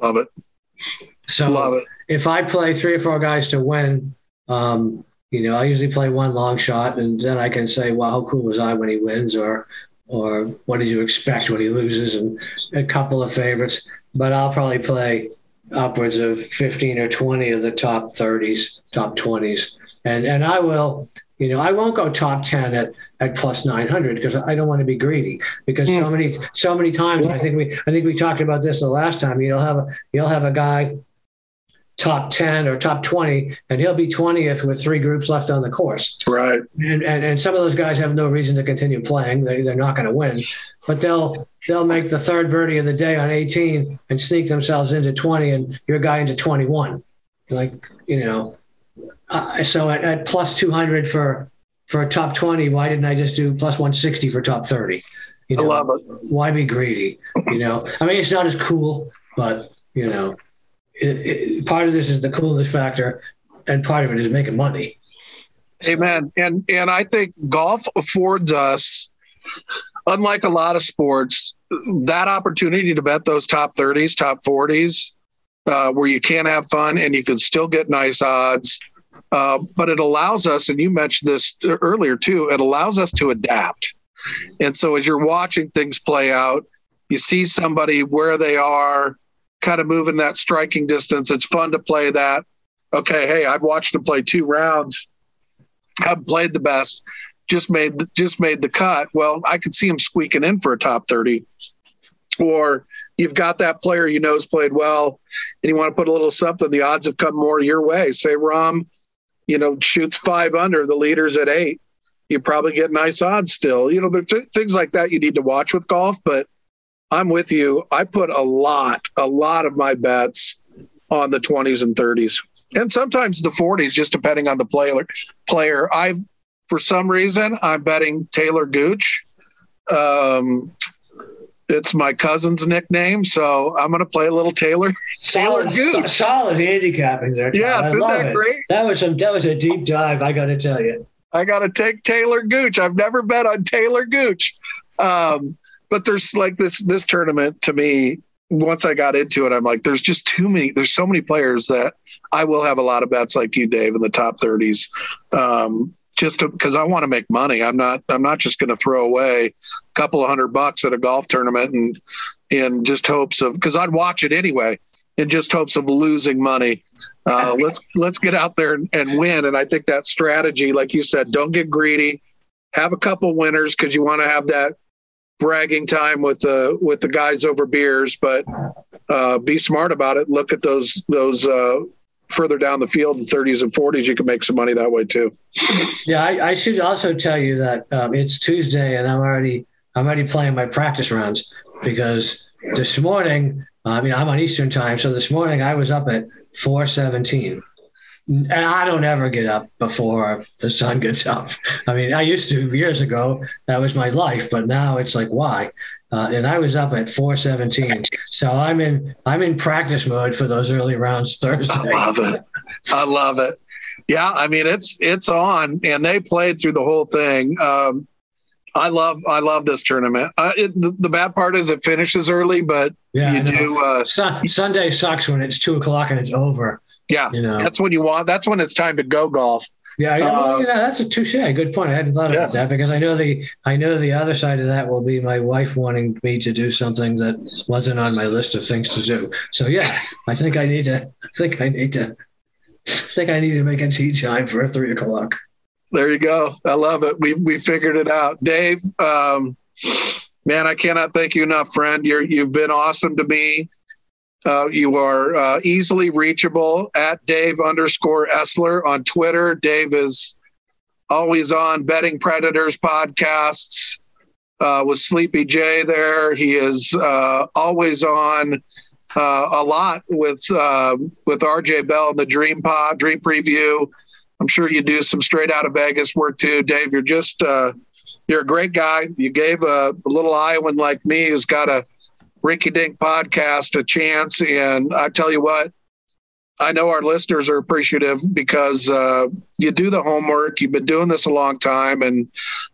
Speaker 1: Love it.
Speaker 2: So
Speaker 1: Love it.
Speaker 2: if I play three or four guys to win, um, you know, I usually play one long shot, and then I can say, "Well, how cool was I when he wins?" or or what did you expect when he loses? And a couple of favorites, but I'll probably play upwards of 15 or 20 of the top 30s, top 20s. And and I will, you know, I won't go top 10 at, at plus 900 because I don't want to be greedy because so many so many times I think we I think we talked about this the last time. You'll have a you'll have a guy top 10 or top 20 and he'll be 20th with three groups left on the course.
Speaker 1: Right.
Speaker 2: And and, and some of those guys have no reason to continue playing. They, they're not going to win. But they'll they'll make the third birdie of the day on 18 and sneak themselves into 20 and your guy into 21 like you know uh, so at, at plus 200 for for a top 20 why didn't i just do plus 160 for top 30 you know,
Speaker 1: I love it.
Speaker 2: why be greedy? You know i mean it's not as cool but you know it, it, part of this is the coolness factor, and part of it is making money.
Speaker 1: Amen. And and I think golf affords us, unlike a lot of sports, that opportunity to bet those top thirties, top forties, uh, where you can have fun and you can still get nice odds. Uh, but it allows us, and you mentioned this earlier too, it allows us to adapt. And so as you're watching things play out, you see somebody where they are, kind of moving that striking distance. It's fun to play that. okay, hey, I've watched him play two rounds, haven't played the best, just made just made the cut. Well, I could see him squeaking in for a top 30. Or you've got that player you know's played well, and you want to put a little something, the odds have come more your way. Say Rahm, you know, shoots five under, the leader's at eight. You probably get nice odds still. You know, there's th- things like that you need to watch with golf, but I'm with you. I put a lot, a lot of my bets on the 20s and 30s, and sometimes the 40s, just depending on the player. Player, I've for some reason I'm betting Taylor Gooch. Um, it's my cousin's nickname, so I'm going to play a little Taylor.
Speaker 2: Solid,
Speaker 1: Taylor
Speaker 2: so, solid handicapping there. Tom.
Speaker 1: Yes,
Speaker 2: I
Speaker 1: isn't that
Speaker 2: it.
Speaker 1: great?
Speaker 2: That was some. That was a deep dive. I got to tell you.
Speaker 1: I got to take Taylor Gooch. I've never bet on Taylor Gooch. Um, but there's like this this tournament to me. Once I got into it, I'm like, there's just too many. There's so many players that I will have a lot of bets like you, Dave, in the top 30s. Um, just because I want to make money. I'm not. I'm not just going to throw away a couple of hundred bucks at a golf tournament and in just hopes of because I'd watch it anyway in just hopes of losing money. Uh, let's let's get out there and, and win. And I think that strategy, like you said, don't get greedy. Have a couple winners because you want to have that bragging time with the with the guys over beers, but uh, be smart about it. Look at those those uh, further down the field, the 30s and 40s. You can make some money that way too.
Speaker 2: Yeah, I, I should also tell you that um, it's Tuesday, and I'm already I'm already playing my practice rounds because this morning, I mean, I'm on Eastern time, so this morning I was up at 4:17. And I don't ever get up before the sun gets up. I mean, I used to years ago. That was my life, but now it's like, why? Uh, and I was up at 4:17. So I'm in I'm in practice mode for those early rounds Thursday.
Speaker 1: I love it. I love it. Yeah, I mean it's it's on, and they played through the whole thing. Um, I love I love this tournament. Uh, it, the, the bad part is it finishes early, but
Speaker 2: Yeah,
Speaker 1: you do. Uh,
Speaker 2: Sun, Sunday sucks when it's two o'clock and it's over.
Speaker 1: Yeah,
Speaker 2: You know.
Speaker 1: that's when you want. That's when it's time to go golf.
Speaker 2: Yeah,
Speaker 1: Uh,
Speaker 2: you know, that's a touche. Good point. I hadn't thought
Speaker 1: Yeah.
Speaker 2: about that because I know the I know the other side of that will be my wife wanting me to do something that wasn't on my list of things to do. So yeah, I think I need to. I think I need to. I think I need to make a tea time for three o'clock.
Speaker 1: There you go. I love it. We we figured it out, Dave. Um, man, I cannot thank you enough, friend. You're you've been awesome to me. Uh, you are uh, easily reachable at Dave underscore Essler on Twitter. Dave is always on Betting Predators podcasts uh, with Sleepy J. There, he is uh, always on uh, a lot with uh, with RJ Bell and the Dream Pod Dream Preview. I'm sure you do some straight out of Vegas work too, Dave. You're just you're a great guy. You gave a, a little Iowan like me who's got a rinky dink podcast a chance, and I tell you what, I know our listeners are appreciative because uh, you do the homework. You've been doing this a long time, and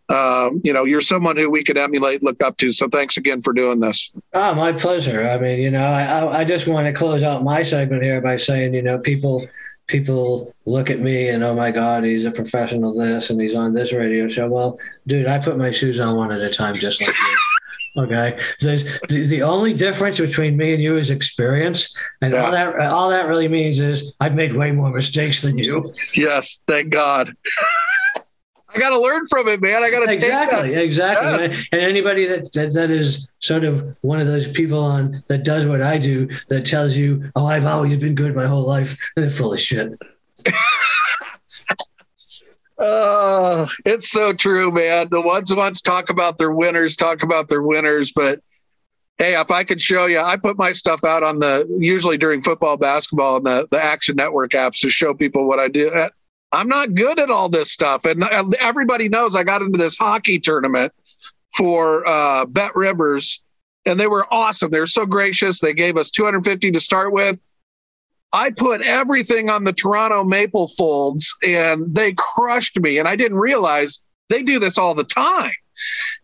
Speaker 1: um, you know you're someone who we could emulate, look up to. So thanks again for doing this.
Speaker 2: Oh, my pleasure. I mean, you know, I I- I just want to close out my segment here by saying, you know, people people look at me and oh my god, he's a professional this and he's on this radio show. Well, dude, I put my shoes on one at a time, just like you. Okay, There's, the the only difference between me and you is experience, and all that all that really means is I've made way more mistakes than you.
Speaker 1: Yes, thank God. I got to learn from it, man. I got to
Speaker 2: exactly,
Speaker 1: take that.
Speaker 2: exactly.
Speaker 1: Yes.
Speaker 2: And anybody that, that that is sort of one of those people on that does what I do that tells you, "Oh, I've always been good my whole life," they're full of shit.
Speaker 1: Oh, it's so true, man. The ones wants talk about their winners, talk about their winners. But hey, if I could show you, I put my stuff out on the usually during football, basketball, and the the Action Network apps to show people what I do. Uh, I'm not good at all this stuff, and uh, everybody knows I got into this hockey tournament for uh, Bet Rivers, and they were awesome. They were so gracious. They gave us 250 to start with. I put everything on the Toronto Maple Folds and they crushed me. And I didn't realize they do this all the time.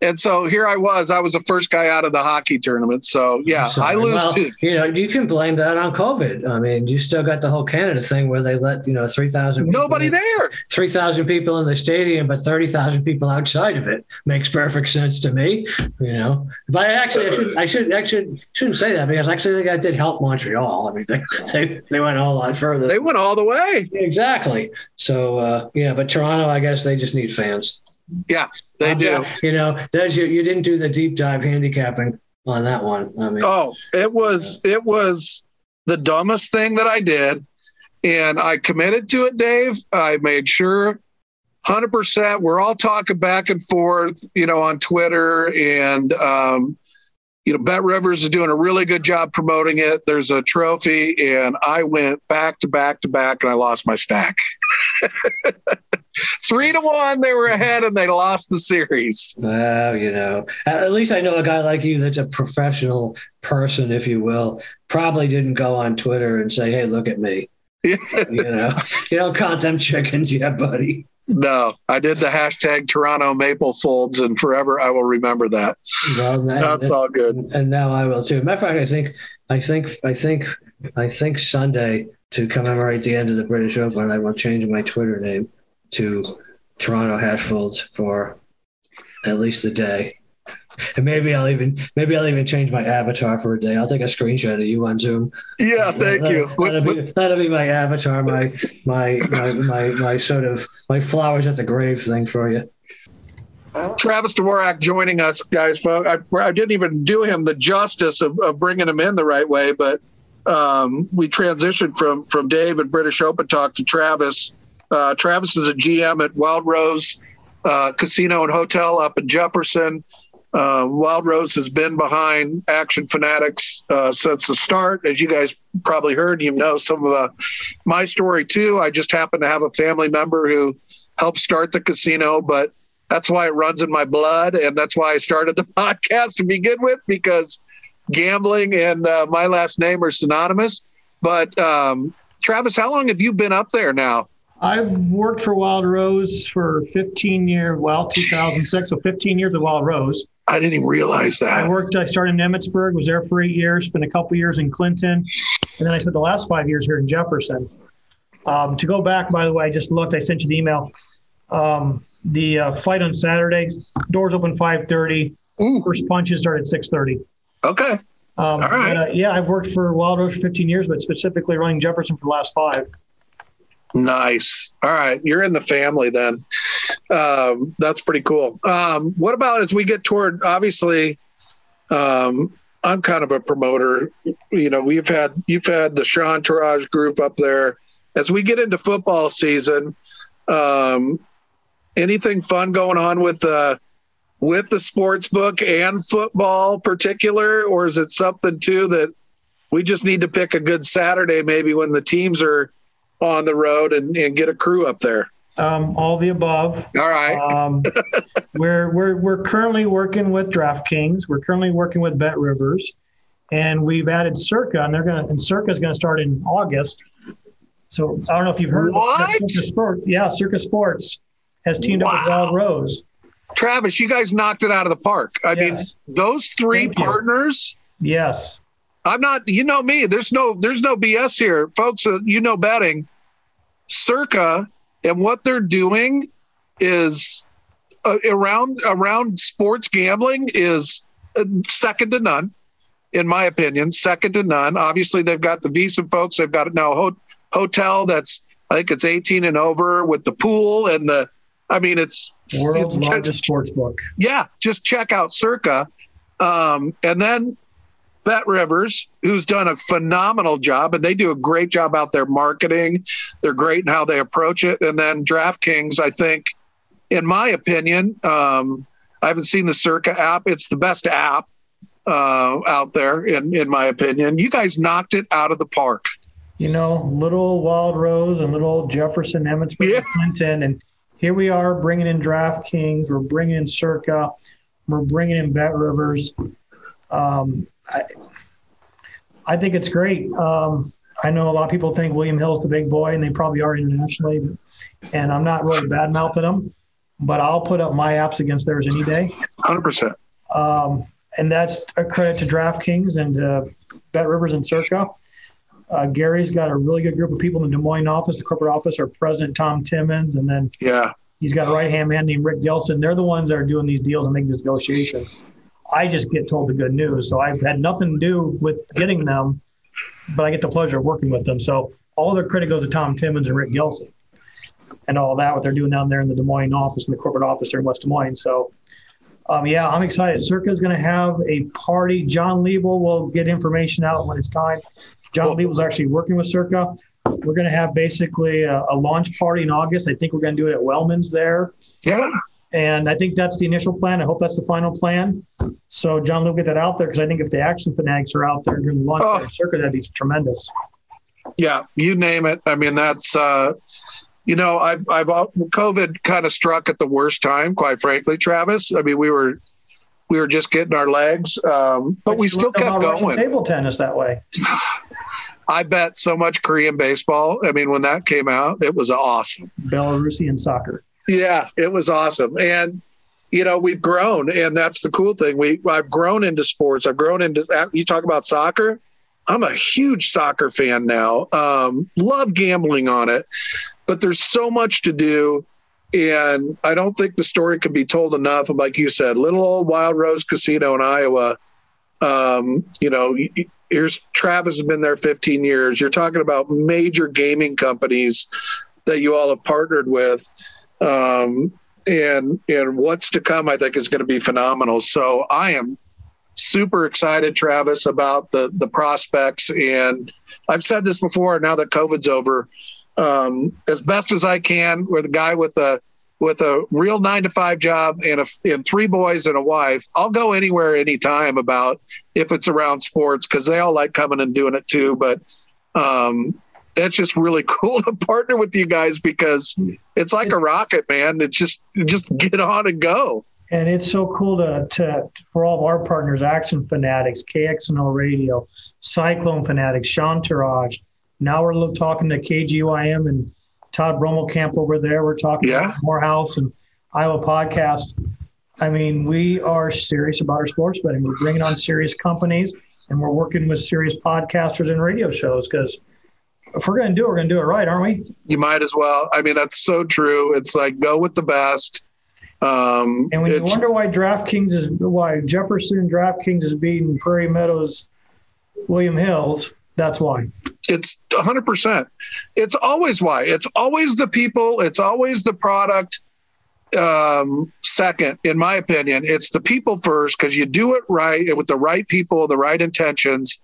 Speaker 1: And so here I was. I was the first guy out of the hockey tournament. So yeah, I lose well, too.
Speaker 2: You know, you can blame that on COVID. I mean, you still got the whole Canada thing where they let you know three thousand
Speaker 1: nobody there,
Speaker 2: three thousand people in the stadium, but thirty thousand people outside of it makes perfect sense to me. You know, but actually, I should I should actually shouldn't say that because actually I think I did help Montreal. I mean, they they, they went a whole lot further.
Speaker 1: They went all the way.
Speaker 2: Exactly. So uh, yeah, but Toronto, I guess they just need fans.
Speaker 1: Yeah, they I'm do.
Speaker 2: you know, there's. You didn't do the deep dive handicapping on that one. I mean,
Speaker 1: oh, it was it was the dumbest thing that I did, and I committed to it, Dave. I made sure. 100%. We're all talking back and forth, you know, on Twitter and um, you know, Bet Rivers is doing a really good job promoting it. There's a trophy, and I went back to back to back, and I lost my stack. Three to one, they were ahead, and they lost the series.
Speaker 2: Well, you know, at least I know a guy like you that's a professional person, if you will. Probably didn't go on Twitter and say, "Hey, look at me." you know, you don't count them chickens yet, buddy.
Speaker 1: No, I did the hashtag Toronto Maple Folds, and forever I will remember that. Well, that, that's all good.
Speaker 2: And now I will too. Matter of fact, I think, I think, I think, I think Sunday to commemorate the end of the British Open, I will change my Twitter name to Toronto Hash Folds for at least a day. And maybe I'll even maybe I'll even change my avatar for a day. I'll take a screenshot of you on Zoom.
Speaker 1: Yeah, thank
Speaker 2: that,
Speaker 1: you.
Speaker 2: That'll, be, that'll be my avatar, my, my my my my sort of my flowers at the grave thing for you.
Speaker 1: Travis Dvorak joining us, guys. I, I didn't even do him the justice of, of bringing him in the right way, but um, we transitioned from from Dave and British Open Talk to Travis. Uh, Travis is a GM at Wild Rose uh, Casino and Hotel up in Jefferson. Uh, Wild Rose has been behind Action Fanatics uh, since the start. As you guys probably heard, you know some of uh, my story too. I just happen to have a family member who helped start the casino, but that's why it runs in my blood, and that's why I started the podcast to begin with because gambling and uh, my last name are synonymous. But um, Travis, how long have you been up there now?
Speaker 3: I've worked for Wild Rose for 15 years, well, 2006, so 15 years at Wild Rose.
Speaker 1: I didn't even realize that.
Speaker 3: I worked, I started in Emmetsburg, was there for eight years, spent a couple years in Clinton, and then I spent the last five years here in Jefferson. Um, to go back, by the way, I just looked, I sent you the email. Um, the uh, fight on Saturday, doors open 5.30. Ooh. First punches start at 6.30.
Speaker 1: Okay. Um,
Speaker 3: All right. Uh, yeah, I've worked for Wild Rose for 15 years, but specifically running Jefferson for the last five.
Speaker 1: Nice. All right, you're in the family then. Um, that's pretty cool. Um, what about as we get toward? Obviously, um, I'm kind of a promoter. You know, we've had you've had the Entourage group up there. As we get into football season, um, anything fun going on with the with the sports book and football particular, or is it something too that we just need to pick a good Saturday maybe when the teams are on the road and, and get a crew up there?
Speaker 3: Um, all the above.
Speaker 1: All right. um,
Speaker 3: we're we're we're currently working with DraftKings. We're currently working with Bet Rivers, and we've added Circa, and they're gonna and Circa is gonna start in August. So I don't know if you've heard.
Speaker 1: What?
Speaker 3: Circa Sports. Yeah, Circa Sports has teamed wow. up with Wild Rose.
Speaker 1: Travis, you guys knocked it out of the park. I yes. mean, those three Thank partners.
Speaker 3: You. Yes.
Speaker 1: I'm not. You know me. There's no. There's no BS here, folks. Uh, you know betting. Circa and what they're doing is uh, around around sports gambling is uh, second to none, in my opinion. Second to none. Obviously, they've got the Visa folks. They've got now a ho- hotel that's I think it's 18 and over with the pool and the. I mean, it's
Speaker 3: world's largest sports book.
Speaker 1: Yeah, just check out Circa, um, and then Bet Rivers, who's done a phenomenal job, and they do a great job out there marketing. They're great in how they approach it. And then DraftKings, I think, in my opinion, um, I haven't seen the Circa app. It's the best app uh, out there, in, in my opinion. You guys knocked it out of the park.
Speaker 3: You know, little Wild Rose and little Jefferson, Emmetsburg, yeah. Clinton, and here we are bringing in DraftKings. We're bringing in Circa. We're bringing in Bet Rivers. Um, I, I think it's great. Um, I know a lot of people think William Hill's the big boy, and they probably are internationally. And I'm not really bad mouthing them. but I'll put up my apps against theirs any day.
Speaker 1: Hundred percent.
Speaker 3: Um, and that's a credit to DraftKings and uh, Bet Rivers and Circa. Uh, Gary's got a really good group of people in the Des Moines office, the corporate office, our president Tom Timmons, and then
Speaker 1: Yeah.
Speaker 3: he's got a right hand man named Rick Gelson. They're the ones that are doing these deals and making these negotiations. I just get told the good news, so I've had nothing to do with getting them, but I get the pleasure of working with them. So all their credit goes to Tom Timmons and Rick Gelson, and all that what they're doing down there in the Des Moines office, and the corporate office there in West Des Moines. So. Um, yeah, I'm excited. Circa is going to have a party. John Liebel will get information out when it's time. John
Speaker 1: Cool.
Speaker 3: Liebel's actually working with Circa. We're going to have basically a, a launch party in August. I think we're going to do it at Wellman's there.
Speaker 1: Yeah.
Speaker 3: And I think that's the initial plan. I hope that's the final plan. So John will get that out there because I think if the action fanatics are out there during the launch
Speaker 1: Oh.
Speaker 3: Circa, that'd be tremendous.
Speaker 1: Yeah. You name it. I mean, that's, uh, you know, I've, I've, uh, COVID kind of struck at the worst time, quite frankly, Travis. I mean, we were, we were just getting our legs, um, but we still kept
Speaker 3: about Russian
Speaker 1: going.
Speaker 3: Table tennis that way.
Speaker 1: I bet so much Korean baseball. I mean, when that came out, it was awesome.
Speaker 3: Belarusian soccer.
Speaker 1: Yeah, it was awesome. And you know, we've grown and that's the cool thing. We I've grown into sports. I've grown into you talk about soccer. I'm a huge soccer fan now. Um, love gambling on it, but there's so much to do. And I don't think the story can be told enough. And like you said, little old Wild Rose Casino in Iowa. Um, you know, here's Travis has been there 15 years. You're talking about major gaming companies that you all have partnered with um, and and what's to come, I think, is going to be phenomenal. So I am super excited, Travis, about the the prospects. And I've said this before. Now that COVID's over, um, as best as I can, with a guy with a with a real nine to five job and a and three boys and a wife, I'll go anywhere, anytime. About if it's around sports because they all like coming and doing it too. But um, it's just really cool to partner with you guys because it's like a rocket, man. It's just just get on and go.
Speaker 3: And it's so cool to, to for all of our partners, Action Fanatics, KXNO Radio, Cyclone Fanatics, Sean Taraj. Now we're talking to KGYM and Todd Brommelkamp over there. We're talking
Speaker 1: Yeah.
Speaker 3: Morehouse and Iowa Podcast. I mean, we are serious about our sports betting. We're bringing on serious companies and we're working with serious podcasters and radio shows because if we're going to do it, we're going to do it right, aren't we?
Speaker 1: You might as well. I mean, that's so true. It's like go with the best. Um,
Speaker 3: And when you wonder why DraftKings is why Jefferson DraftKings is beating Prairie Meadows, William Hills, that's why.
Speaker 1: it's 100% it's always why it's always the people it's always the product um second in my opinion it's the people first because you do it right and with the right people the right intentions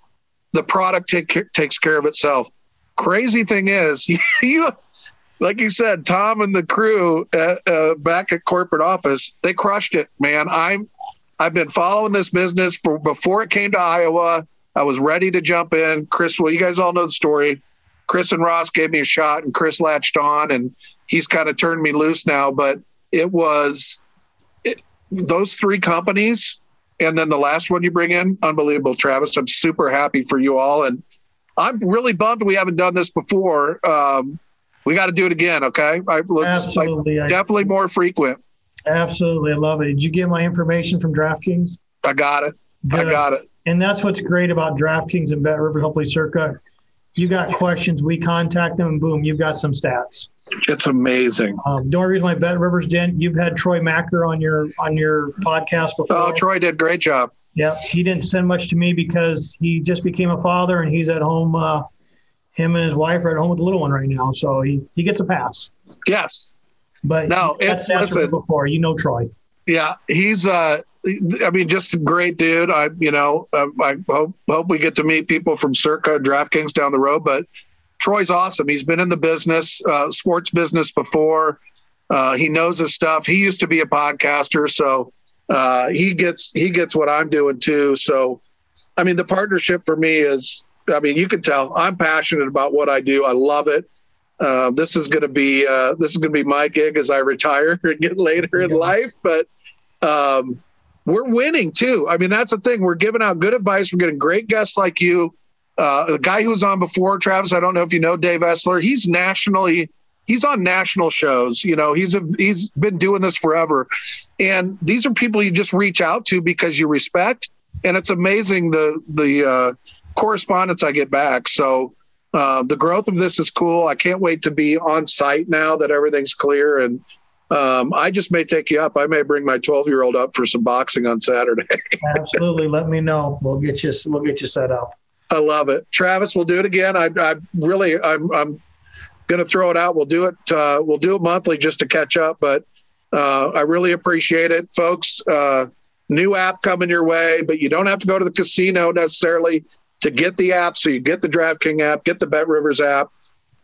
Speaker 1: the product take, takes care of itself crazy thing is you like you said tom and the crew at, uh, back at corporate office they crushed it man i'm i've been following this business for before it came to iowa I was ready to jump in. Chris, well, you guys all know the story. Chris and Ross gave me a shot, and Chris latched on, and he's kind of turned me loose now. But it was it, those three companies, and then the last one you bring in, unbelievable, Travis. I'm super happy for you all, and I'm really bummed we haven't done this before. Um, we got to do it again, okay? I, let's, like,
Speaker 3: Absolutely. I,
Speaker 1: definitely more frequent.
Speaker 3: absolutely. I love it. Did you get my information from DraftKings?
Speaker 1: I got it. I got it.
Speaker 3: And that's what's great about DraftKings and Bet River, hopefully Circa. You got questions, we contact them, and boom, you've got some stats.
Speaker 1: It's amazing.
Speaker 3: Um, the only reason why Bet Rivers didn't, you've had Troy Macker on your on your podcast before.
Speaker 1: Oh, Troy did a great job.
Speaker 3: Yep, he didn't send much to me because he just became a father and he's at home. Uh, him and his wife are at home with the little one right now, so he he gets a pass.
Speaker 1: Yes,
Speaker 3: But
Speaker 1: No,
Speaker 3: that's
Speaker 1: it's-
Speaker 3: that's
Speaker 1: listen.
Speaker 3: before you know Troy.
Speaker 1: Yeah, he's uh I mean just a great dude. I you know, uh, I hope hope we get to meet people from Circa DraftKings down the road, but Troy's awesome. He's been in the business, uh, sports business before. Uh, he knows his stuff. He used to be a podcaster, so uh, he gets he gets what I'm doing too. So, I mean, the partnership for me is, I mean, you can tell I'm passionate about what I do. I love it. Uh, this is going to be uh, this is going to be my gig as I retire and get later in
Speaker 3: Yeah.
Speaker 1: life, but um, we're winning too. I mean, that's the thing. We're giving out good advice. We're getting great guests like you. Uh, the guy who was on before, Travis, I don't know if you know Dave Essler. He's nationally he's on national shows. You know, he's a, he's been doing this forever, and these are people you just reach out to because you respect, and it's amazing the the uh, correspondence I get back. So uh, the growth of this is cool. I can't wait to be on site now that everything's clear and. Um, I just may take you up. I may bring my 12 year old up for some boxing on Saturday.
Speaker 3: Absolutely. Let me know. We'll get you, we'll get you set up.
Speaker 1: I love it. Travis, we'll do it again. I, I really, I'm, I'm going to throw it out. We'll do it. Uh, we'll do it monthly just to catch up. But uh, I really appreciate it, folks. Uh, new app coming your way, but you don't have to go to the casino necessarily to get the app. So you get the DraftKings app, get the Bet Rivers app.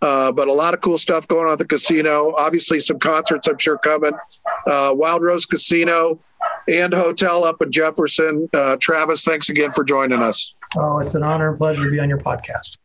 Speaker 1: Uh, but a lot of cool stuff going on at the casino. Obviously, some concerts I'm sure coming. Uh, Wild Rose Casino and Hotel up in Jefferson. Uh, Travis, thanks again for joining us.
Speaker 3: Oh, it's an honor and pleasure to be on your podcast.